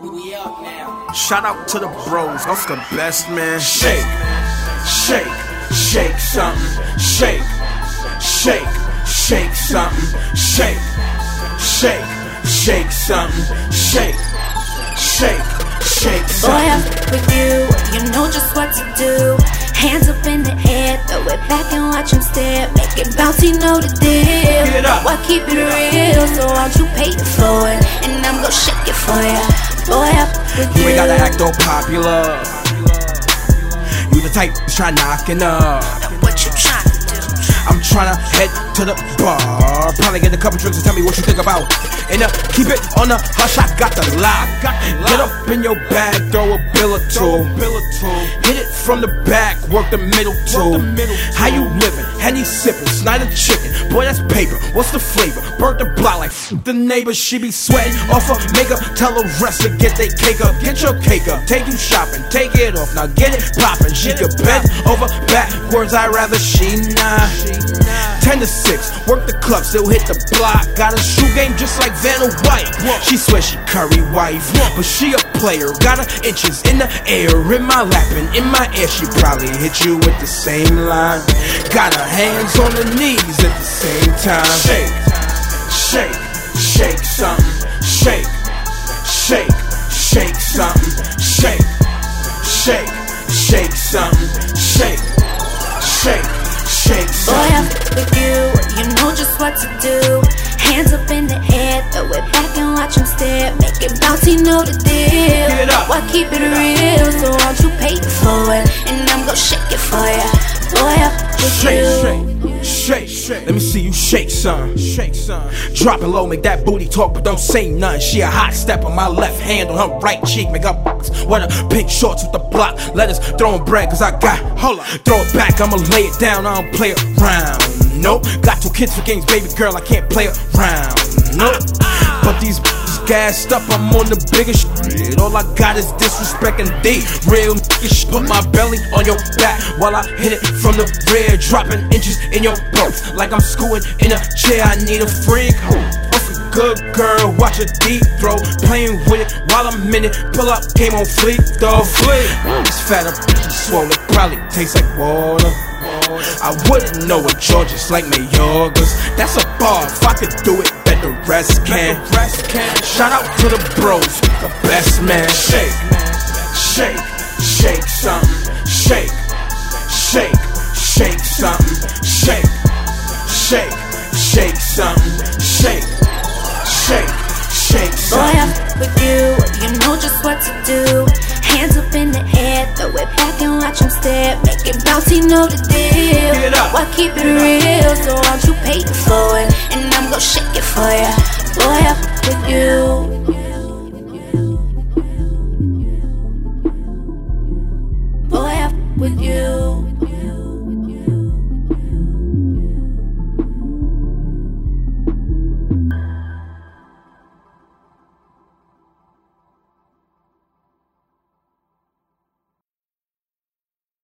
Shout out to the bros, that's the best man. Shake, shake, shake something. Shake, shake, shake something. Shake, shake, shake something. Shake, shake, shake something. Boy, I'm with you, you know just what to do. Hands up in the air, throw it back and watch him stare. Make it bounce, he know the deal. Get it up. Why keep it real? So won't you pay for it forward? And I'm gon' shake it for ya. Boy, I'm with you. You ain't gotta act all popular. You the type to try knocking up. What you tryna do? I'm tryna head to the bar. I'll probably get a couple drinks and tell me what you think about. And uh, keep it on the hush, I got the lock. Get up in your bag, throw a bill or two. Hit it from the back, work the middle too. How you living? Henny sipping, Snyder chicken. Boy, that's paper. What's the flavor? Burnt the block like the neighbor. She be sweating off her makeup. Tell the rest to get they cake up. Get your cake up. Take you shopping. Take it off. Now get it poppin'. She could bend over backwards. I'd rather she not. 10 to 6, work the club, still hit the block. Got a shoe game just like Vanna White. She swears she curry wife, but she a player. Got her inches in the air, in my lap and in my ear. She probably hit you with the same line. Got her hands on her knees at the same time. Shake, shake, shake something. Shake, what to do. Hands up in the air, throw it back and watch him stare. Make it bounce, he know the deal. Up. Why keep it real? So won't you pay it forward? And I'm gon' shake it for ya. Boy, I'm with Shake, you. shake, shake. Let me see you shake some. Shake some. Drop it low, make that booty talk, but don't say none. She a hot step on my left hand on her right cheek. Make up what a pink shorts with the block. Let us throw bread, cause I got. Hold up. Throw it back, I'ma lay it down. I don't play around. Nope. Got two kids for games, baby girl. I can't play around. Nope. But these gassed up, I'm on the biggest shit. All I got is disrespect and D. Real shit. Put my belly on your back while I hit it from the rear. Dropping inches in your bones like I'm schooling in a chair. I need a freak. Good girl, watch a deep throw. Playing with it while I'm in it. Pull up, came on fleek though. Fleek. This fat up, swollen, probably tastes like water. I wouldn't know what Georgia's like Mayorgas. That's a bar. If I could do it, bet the rest can. Shout out to the bros, the best man. Shake, shake, shake something. Shake, shake, shake something. Shake, shake, shake something. Shake, shake, shake something. Boy, I'm with you, you know just what to do. Hands up in the air, throw it back and watch him stare. Make it bounce, he know the deal. Up. Why keep it real? So won't you pay it forward? And I'm gon' shake it for ya. Boy, I'm with you.